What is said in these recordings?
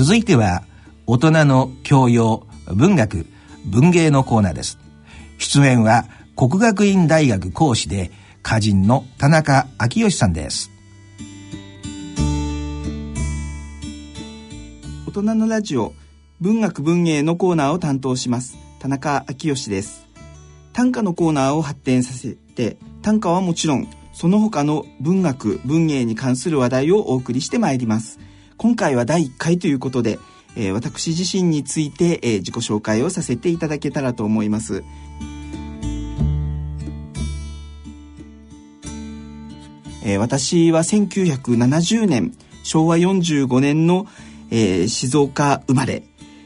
続いては大人の教養文学文芸のコーナーです。出演は国学院大学講師で歌人の田中昭義さんです。大人のラジオ文学文芸のコーナーを担当します田中昭義です。短歌のコーナーを発展させて短歌はもちろんその他の文学文芸に関する話題をお送りしてまいります。今回は第1回ということで、えー、私自身について、えー、自己紹介をさせていただけたらと思いますえー、私は1970年昭和45年の、えー、静岡生まれ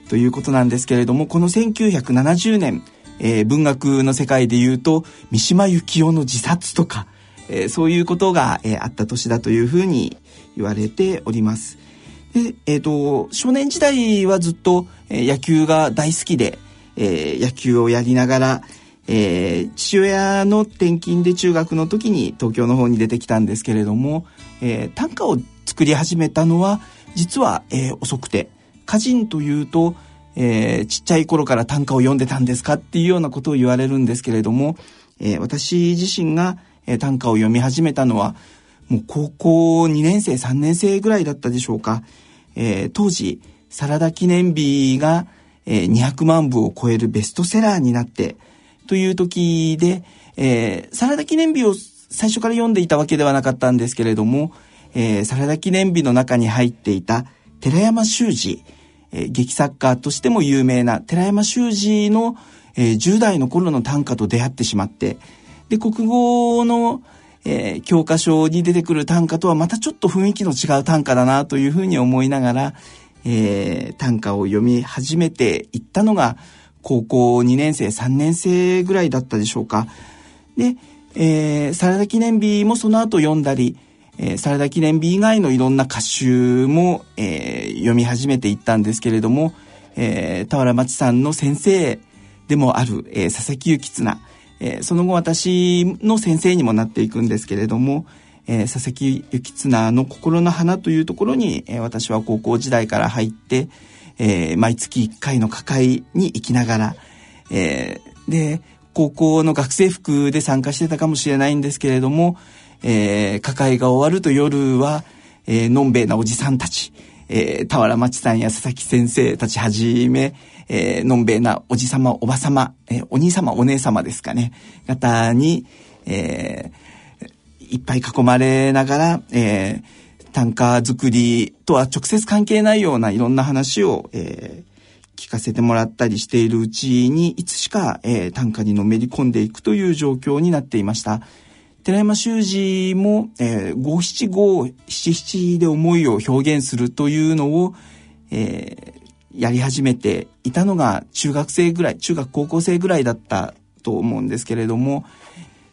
ということなんですけれどもこの1970年、えー、文学の世界でいうと三島由紀夫の自殺とか、えー、そういうことが、えー、あった年だというふうに言われております。でえーと、少年時代はずっと、えー、野球が大好きで、えー、野球をやりながら、え、父親の転勤で中学の時に東京の方に出てきたんですけれども、え、短歌を作り始めたのは実は、え、遅くて歌人というと、え、ちっちゃい頃から短歌を読んでたんですかっていうようなことを言われるんですけれども、え、私自身が、え、短歌を読み始めたのはもう高校2年生3年生ぐらいだったでしょうか、えー、当時サラダ記念日が、えー、200万部を超えるベストセラーになってという時で、えー、サラダ記念日を最初から読んでいたわけではなかったんですけれども、えー、サラダ記念日の中に入っていた寺山修司、えー、劇作家としても有名な寺山修司の、えー、10代の頃の短歌と出会ってしまって、で、国語の、えー、教科書に出てくる短歌とはまたちょっと雰囲気の違う短歌だなというふうに思いながら、えー、短歌を読み始めていったのが、高校2年生、3年生ぐらいだったでしょうか。で、えー、サラダ記念日もその後読んだり、えー、サラダ記念日以外のいろんな歌集も、えー、読み始めていったんですけれども、えー、田原町さんの先生でもある、えー、佐々木幸綱、えー、その後私の先生にもなっていくんですけれども、えー、佐々木幸綱の心の花というところに、えー、私は高校時代から入って、えー、毎月1回の課会に行きながら、えー、で、高校の学生服で参加してたかもしれないんですけれども、えー、課会が終わると夜は、えー、のんべえなおじさんたち、えー、田原町さんや佐々木先生たちはじめ、えー、のんべえなおじさま、おばさま、えー、お兄様、お姉様ですかね、方に、えー、いっぱい囲まれながら、えー、短歌作りとは直接関係ないようないろんな話を、えー、聞かせてもらったりしているうちに、いつしか、えー、短歌にのめり込んでいくという状況になっていました。寺山修司も、えー、五七五七七で思いを表現するというのを、えー、やり始めていたのが中学生ぐらい、中学高校生ぐらいだったと思うんですけれども、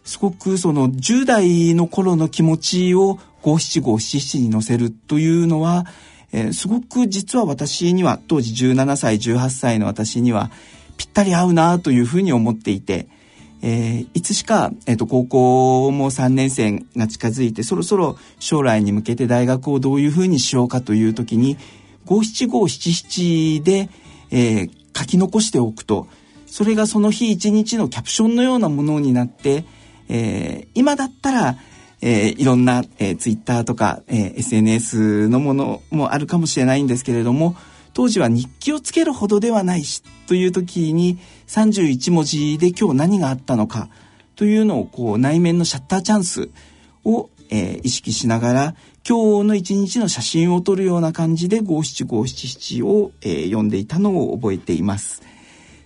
すごくその10代の頃の気持ちを五七五七七に乗せるというのは、えー、すごく実は私には当時17歳18歳の私にはぴったり合うなというふうに思っていて、えー、いつしか、えーと、高校も3年生が近づいてそろそろ将来に向けて大学をどういうふうにしようかという時に五七五七七で、えー、書き残しておくとそれがその日一日のキャプションのようなものになって、えー、今だったらえー、いろんな、えー、ツイッターとか、えー、SNS のものもあるかもしれないんですけれども、当時は日記をつけるほどではないし、という時に31文字で今日何があったのかというのをこう内面のシャッターチャンスを、えー、意識しながら今日の一日の写真を撮るような感じで五七五七七を、えー、読んでいたのを覚えています。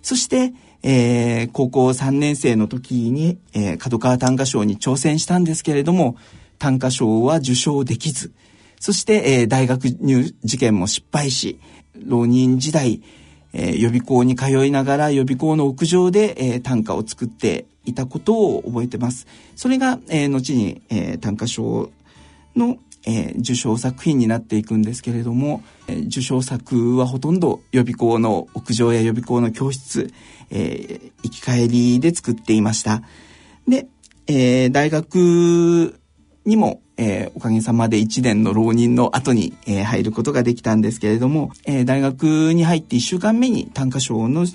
そして、えー、高校3年生の時に、えー、角川短歌賞に挑戦したんですけれども、短歌賞は受賞できず、そして、えー、大学入受験も失敗し、浪人時代、えー、予備校に通いながら予備校の屋上で、えー、短歌を作っていたことを覚えてます。それが、えー、後に、えー、短歌賞の、えー、受賞作品になっていくんですけれども、えー、受賞作はほとんど予備校の屋上や予備校の教室、えー、行き帰りで作っていました。で、えー、大学にも、えー、おかげさまで1年の浪人の後に、えー、入ることができたんですけれども、えー、大学に入って1週間目に短歌賞の、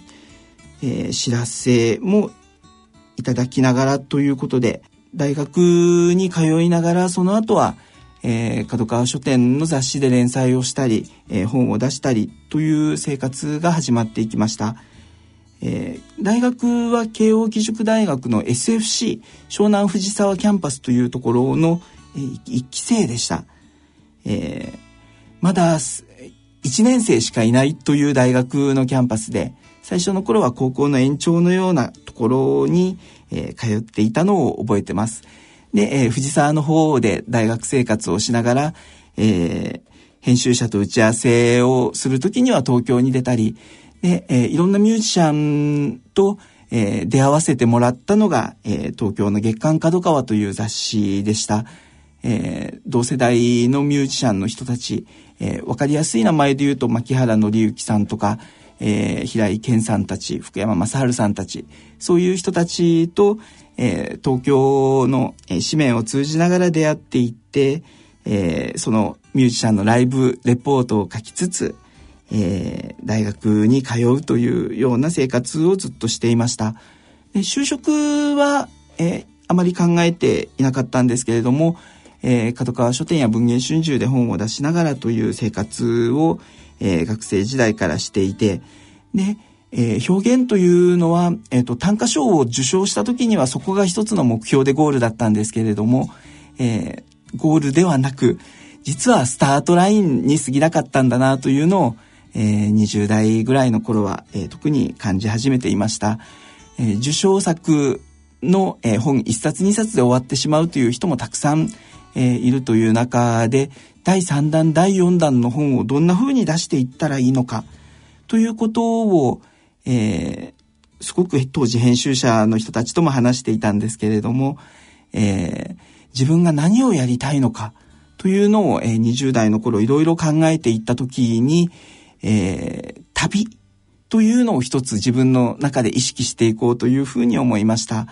えー、知らせもいただきながらということで、大学に通いながらその後は、えー、角川書店の雑誌で連載をしたり、えー、本を出したりという生活が始まっていきました。えー、大学は慶応義塾大学の SFC 湘南藤沢キャンパスというところの、えー、1期生でした。えー、まだ1年生しかいないという大学のキャンパスで、最初の頃は高校の延長のようなところに、えー、通っていたのを覚えてます。で、えー、藤沢の方で大学生活をしながら、えー、編集者と打ち合わせをするときには東京に出たり、で、えー、いろんなミュージシャンと、えー、出会わせてもらったのが、えー、東京の月刊角川という雑誌でした。えー、同世代のミュージシャンの人たち、えー、わかりやすい名前で言うと、牧原紀之さんとか、えー、平井堅さんたち、福山雅治さんたち、そういう人たちと、えー、東京の、えー、紙面を通じながら出会っていって、えー、そのミュージシャンのライブレポートを書きつつ、えー、大学に通うというような生活をずっとしていました。で就職は、えー、あまり考えていなかったんですけれども、えー、角川書店や文藝春秋で本を出しながらという生活を、えー、学生時代からしていて、で、えー、表現というのは、えっ、ー、と、短歌賞を受賞した時にはそこが一つの目標でゴールだったんですけれども、えー、ゴールではなく、実はスタートラインに過ぎなかったんだなというのを、えー、20代ぐらいの頃は、えー、特に感じ始めていました。えー、受賞作の、えー、本1冊2冊で終わってしまうという人もたくさん、えー、いるという中で、第3弾、第4弾の本をどんな風に出していったらいいのか、ということを、えー、すごく当時編集者の人たちとも話していたんですけれども、えー、自分が何をやりたいのかというのを、えー、20代の頃いろいろ考えていった時に、えー、旅というのを一つ自分の中で意識していこうというふうに思いました。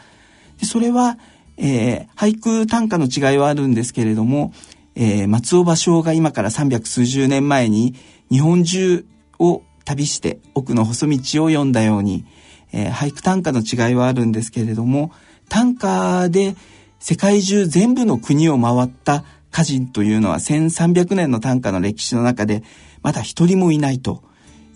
でそれは、えー、俳句短歌の違いはあるんですけれども、えー、松尾芭蕉が今から三百数十年前に日本中を旅して奥の細道を読んだように、えー、俳句短歌の違いはあるんですけれども、短歌で世界中全部の国を回った歌人というのは1300年の短歌の歴史の中でまだ一人もいないと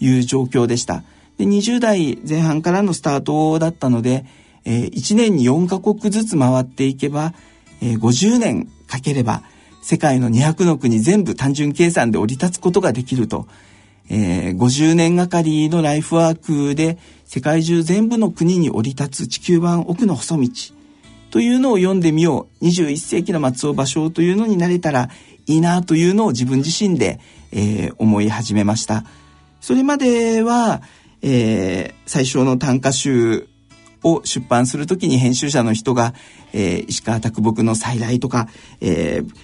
いう状況でした。で20代前半からのスタートだったので、えー、1年に4カ国ずつ回っていけば、えー、50年かければ世界の200の国全部単純計算で降り立つことができると、えー、50年がかりのライフワークで世界中全部の国に降り立つ地球版奥の細道というのを読んでみよう。21世紀の松尾芭蕉というのになれたらいいなというのを自分自身で、えー、思い始めました。それまでは、えー、最初の短歌集を出版するときに編集者の人が、えー、石川啄木の再来とか、えー、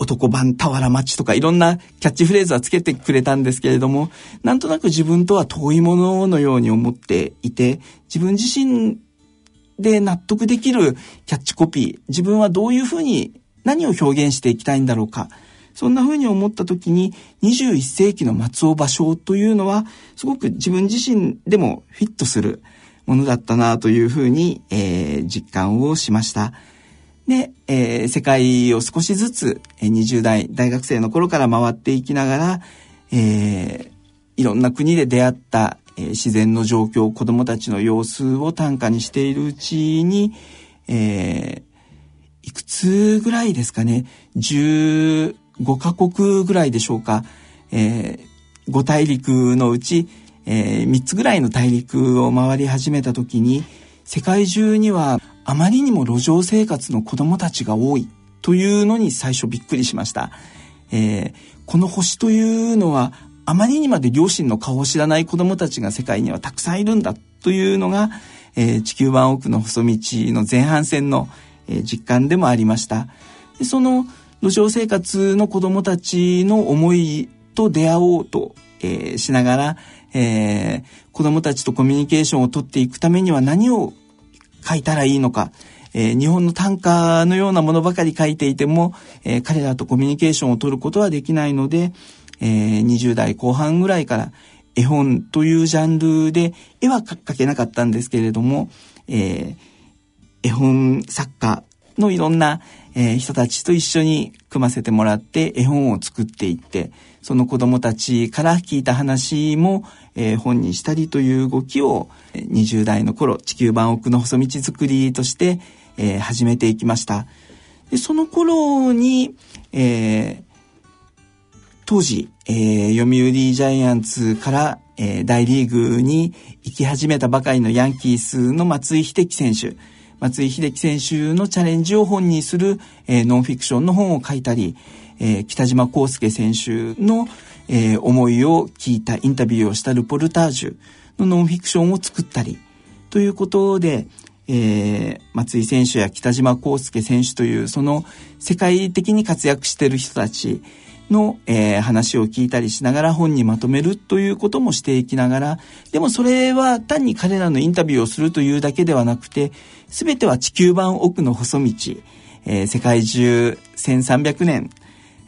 男版俵町とかいろんなキャッチフレーズはつけてくれたんですけれども、なんとなく自分とは遠いもののように思っていて、自分自身で納得できるキャッチコピー、自分はどういうふうに何を表現していきたいんだろうか。そんな風に思った時に21世紀の松尾芭蕉というのはすごく自分自身でもフィットするものだったなというふうに、えー、実感をしました。で、えー、世界を少しずつ、えー、20代、大学生の頃から回っていきながら、えー、いろんな国で出会った、えー、自然の状況、子供たちの様子を短歌にしているうちに、えー、いくつぐらいですかね、15カ国ぐらいでしょうか、えー、5大陸のうち、えー、3つぐらいの大陸を回り始めた時に、世界中にはあまりにも路上生活の子供たちが多いというのに最初びっくりしました。えー、この星というのはあまりにまで両親の顔を知らない子供たちが世界にはたくさんいるんだというのが、えー、地球版奥の細道の前半戦の、えー、実感でもありました。でその路上生活の子供たちの思いと出会おうと、えー、しながら、えー、子供たちとコミュニケーションをとっていくためには何を書いたらいいのか、えー、日本の短歌のようなものばかり書いていても、えー、彼らとコミュニケーションを取ることはできないので、えー、20代後半ぐらいから絵本というジャンルで絵は描けなかったんですけれども、え、絵本作家のいろんな、え、人たちと一緒に組ませてもらって絵本を作っていって、その子供たちから聞いた話も、えー、本にしたりという動きを20代の頃地球版奥の細道作りとして、えー、始めていきました。でその頃に、えー、当時、えー、読売ジャイアンツから、えー、大リーグに行き始めたばかりのヤンキースの松井秀喜選手、松井秀喜選手のチャレンジを本にする、えー、ノンフィクションの本を書いたり、えー、北島康介選手の、えー、思いを聞いたインタビューをしたルポルタージュのノンフィクションを作ったり、ということで、えー、松井選手や北島康介選手というその世界的に活躍している人たちの、えー、話を聞いたりしながら本にまとめるということもしていきながら、でもそれは単に彼らのインタビューをするというだけではなくて、すべては地球版奥の細道、えー、世界中1300年、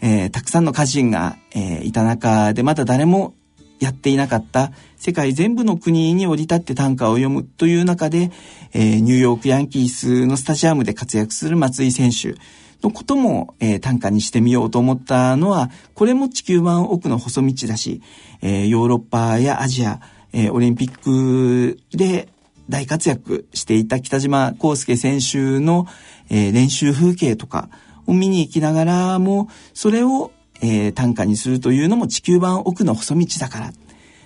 えー、たくさんの歌人が、えー、いた中でまだ誰もやっていなかった世界全部の国に降り立って短歌を読むという中で、えー、ニューヨークヤンキースのスタジアムで活躍する松井選手、のことも、えー、短歌にしてみようと思ったのは、これも地球版奥の細道だし、えー、ヨーロッパやアジア、えー、オリンピックで大活躍していた北島康介選手の、えー、練習風景とかを見に行きながらも、それを、えー、短歌にするというのも地球版奥の細道だから、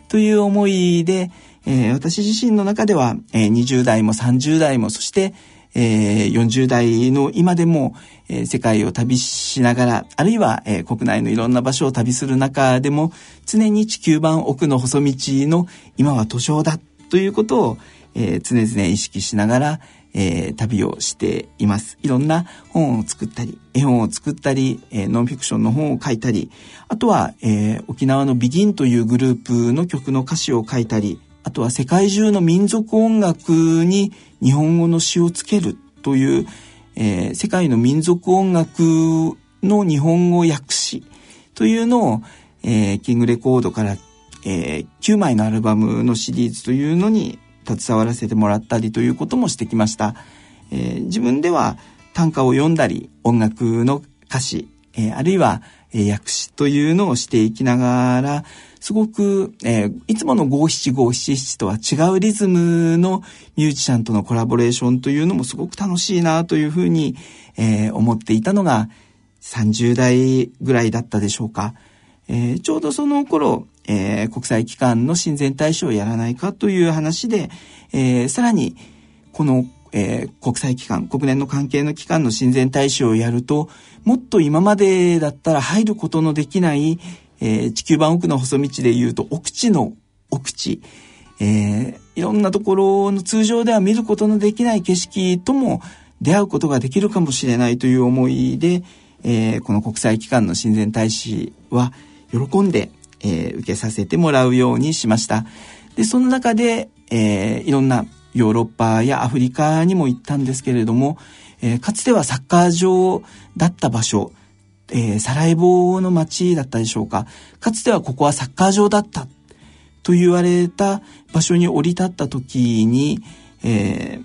という思いで、えー、私自身の中では、えー、20代も30代も、そして、えー、40代の今でも、えー、世界を旅しながら、あるいは、えー、国内のいろんな場所を旅する中でも、常に地球版奥の細道の今は図書だということを、えー、常々意識しながら、えー、旅をしています。いろんな本を作ったり、絵本を作ったり、えー、ノンフィクションの本を書いたり、あとは、えー、沖縄のビギンというグループの曲の歌詞を書いたり、あとは世界中の民族音楽に日本語の詩をつけるという、えー、世界の民族音楽の日本語訳詞というのを、えー、キングレコードから、えー、9枚のアルバムのシリーズというのに携わらせてもらったりということもしてきました。えー、自分では短歌を読んだり音楽の歌詞、えー、あるいは、えー、訳詞というのをしていきながら、すごく、えー、いつもの五七五七七とは違うリズムのミュージシャンとのコラボレーションというのもすごく楽しいなというふうに、えー、思っていたのが30代ぐらいだったでしょうか。えー、ちょうどその頃、えー、国際機関の親善大使をやらないかという話で、えー、さらにこの、え、国際機関、国連の関係の機関の親善大使をやると、もっと今までだったら入ることのできない、え、地球版奥の細道で言うと奥地の奥地、え、いろんなところの通常では見ることのできない景色とも出会うことができるかもしれないという思いで、え、この国際機関の親善大使は喜んで、えー、受けさせてもらうようにしました。で、その中で、えー、いろんなヨーロッパやアフリカにも行ったんですけれども、えー、かつてはサッカー場だった場所、えー、サラエボの町だったでしょうか。かつてはここはサッカー場だったと言われた場所に降り立った時に、えー、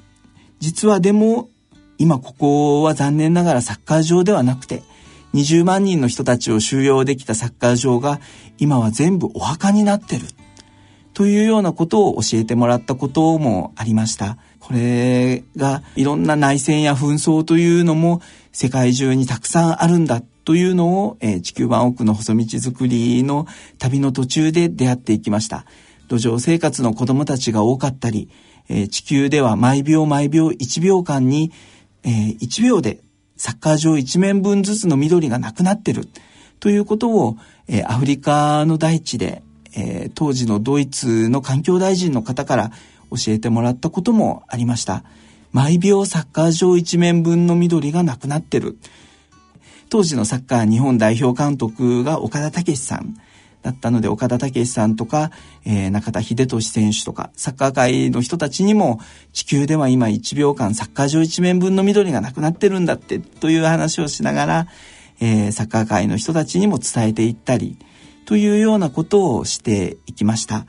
実はでも今ここは残念ながらサッカー場ではなくて、20万人の人たちを収容できたサッカー場が今は全部お墓になってる。というようなことを教えてもらったこともありました。これがいろんな内戦や紛争というのも世界中にたくさんあるんだというのを、えー、地球版奥の細道作りの旅の途中で出会っていきました。路上生活の子供たちが多かったり、えー、地球では毎秒毎秒1秒間に、えー、1秒でサッカー場一面分ずつの緑がなくなってるということを、えー、アフリカの大地で、えー、当時のドイツの環境大臣の方から教えてもらったこともありました。毎秒サッカー場1面分の緑がなくなってる。当時のサッカー日本代表監督が岡田武さんだったので、岡田武さんとか、えー、中田秀俊選手とか、サッカー界の人たちにも、地球では今1秒間サッカー場一面分の緑がなくなってるんだって、という話をしながら、えー、サッカー界の人たちにも伝えていったり、というようなことをしていきました。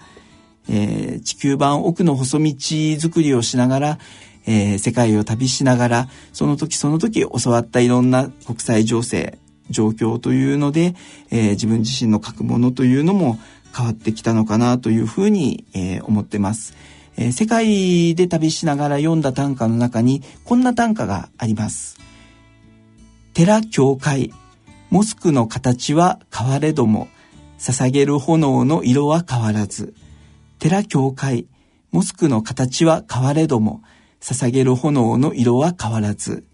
えー、地球版奥の細道づくりをしながら、えー、世界を旅しながら、その時その時教わったいろんな国際情勢、状況というので、えー、自分自身の書くものというのも変わってきたのかなというふうに、えー、思ってます。えー、世界で旅しながら読んだ短歌の中にこんな短歌があります。寺教会、モスクの形は変われども、捧げる炎の色は変わらず。寺教会、モスクの形は変われども、捧げる炎の色は変わらず。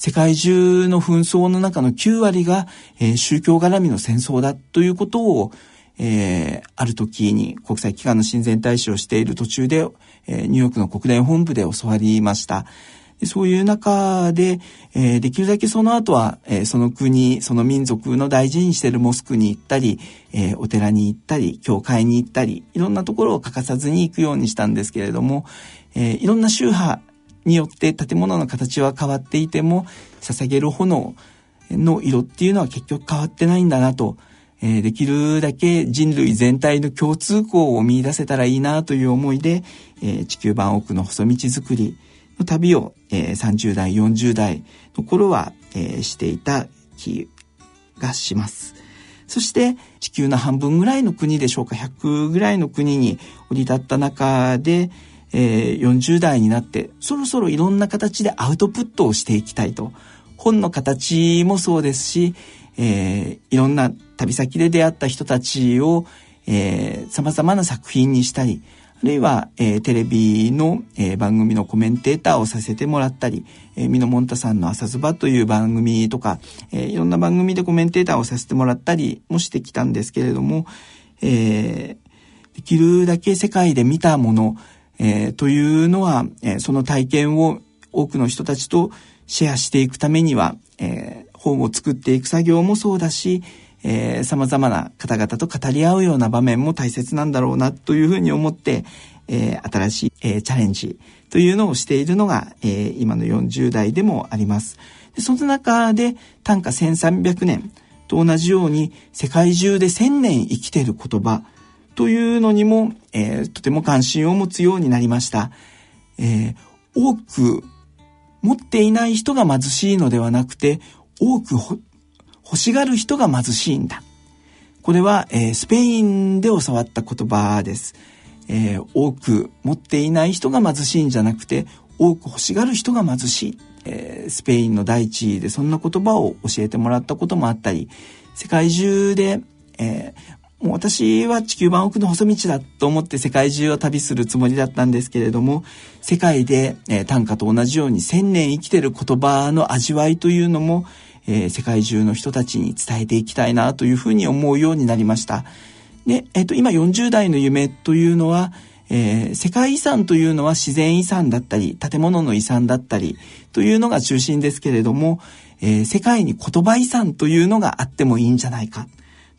世界中の紛争の中の9割が、えー、宗教絡みの戦争だということを、えー、ある時に国際機関の親善大使をしている途中で、えー、ニューヨークの国連本部で教わりました。そういう中で、えー、できるだけその後は、えー、その国、その民族の大事にしているモスクに行ったり、えー、お寺に行ったり、教会に行ったり、いろんなところを欠かさずに行くようにしたんですけれども、えいろんな宗派によって建物の形は変わっていても、捧げる炎の色っていうのは結局変わってないんだなと、えできるだけ人類全体の共通項を見出せたらいいなという思いで、え地球版奥の細道づくりの旅を、え30代、40代の頃は、えしていた気がします。そして地球の半分ぐらいの国でしょうか、100ぐらいの国に降り立った中で、えー、40代になってそろそろいろんな形でアウトプットをしていきたいと。本の形もそうですし、えー、いろんな旅先で出会った人たちを、えー、様々な作品にしたり、あるいは、えー、テレビの、えー、番組のコメンテーターをさせてもらったり、えー、ミノモンタさんの朝ズバという番組とか、えー、いろんな番組でコメンテーターをさせてもらったりもしてきたんですけれども、えー、できるだけ世界で見たもの、えー、というのは、えー、その体験を多くの人たちとシェアしていくためには、えー、本を作っていく作業もそうだし、えー、様々な方々と語り合うような場面も大切なんだろうなというふうに思って、えー、新しい、えー、チャレンジというのをしているのが、えー、今の40代でもあります。でその中で短歌1300年と同じように世界中で1000年生きている言葉というのにも、えー、とても関心を持つようになりました。えー、多く持っていない人が貧しいのではなくて、多く欲しがる人が貧しいんだ。これは、えー、スペインで教わった言葉です。えー、多く持っていない人が貧しいんじゃなくて、多く欲しがる人が貧しい。えー、スペインの大地でそんな言葉を教えてもらったこともあったり、世界中で、えー、もう私は地球版奥の細道だと思って世界中を旅するつもりだったんですけれども、世界で、えー、短歌と同じように千年生きてる言葉の味わいというのも、えー、世界中の人たちに伝えていきたいなというふうに思うようになりました。で、えっ、ー、と、今40代の夢というのは、えー、世界遺産というのは自然遺産だったり、建物の遺産だったりというのが中心ですけれども、えー、世界に言葉遺産というのがあってもいいんじゃないか。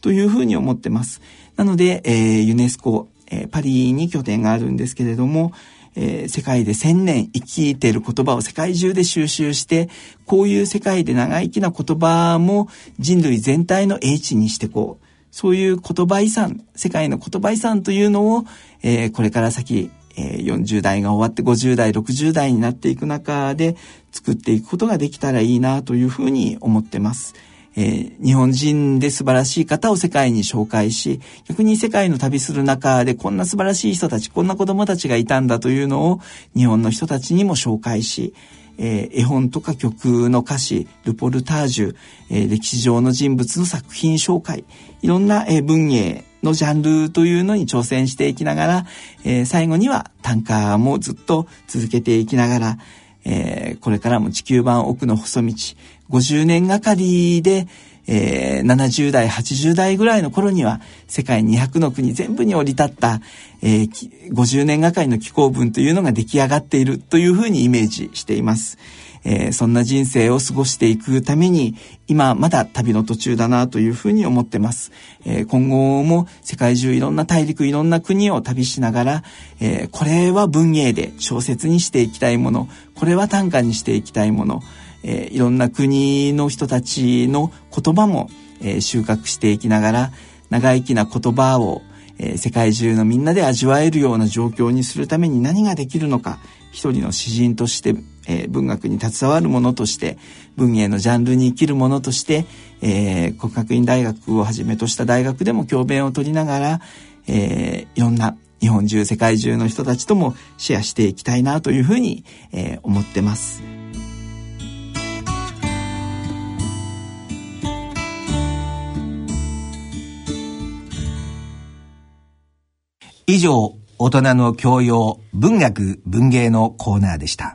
というふうに思ってます。なので、えー、ユネスコ、えー、パリに拠点があるんですけれども、えー、世界で千年生きている言葉を世界中で収集して、こういう世界で長生きな言葉も人類全体の英知にしてこう。そういう言葉遺産、世界の言葉遺産というのを、えー、これから先、えー、40代が終わって50代、60代になっていく中で作っていくことができたらいいなというふうに思ってます。えー、日本人で素晴らしい方を世界に紹介し、逆に世界の旅する中でこんな素晴らしい人たち、こんな子供たちがいたんだというのを日本の人たちにも紹介し、えー、絵本とか曲の歌詞、ルポルタージュ、えー、歴史上の人物の作品紹介、いろんな、えー、文芸のジャンルというのに挑戦していきながら、え、最後には短歌もずっと続けていきながら、えー、これからも地球版奥の細道、50年がかりで、えー、70代、80代ぐらいの頃には世界200の国全部に降り立った、えー、50年がかりの気候文というのが出来上がっているというふうにイメージしています。えー、そんな人生を過ごしていくために、今まだ旅の途中だなというふうに思ってます。えー、今後も世界中いろんな大陸、いろんな国を旅しながら、えー、これは文芸で小説にしていきたいもの、これは短歌にしていきたいもの、え、いろんな国の人たちの言葉も、え、収穫していきながら、長生きな言葉を、え、世界中のみんなで味わえるような状況にするために何ができるのか、一人の詩人として、えー、文学に携わる者として、文芸のジャンルに生きる者として、えー、国学院大学をはじめとした大学でも教鞭を取りながら、えー、いろんな日本中、世界中の人たちともシェアしていきたいなというふうに、えー、思ってます。以上、大人の教養、文学、文芸のコーナーでした。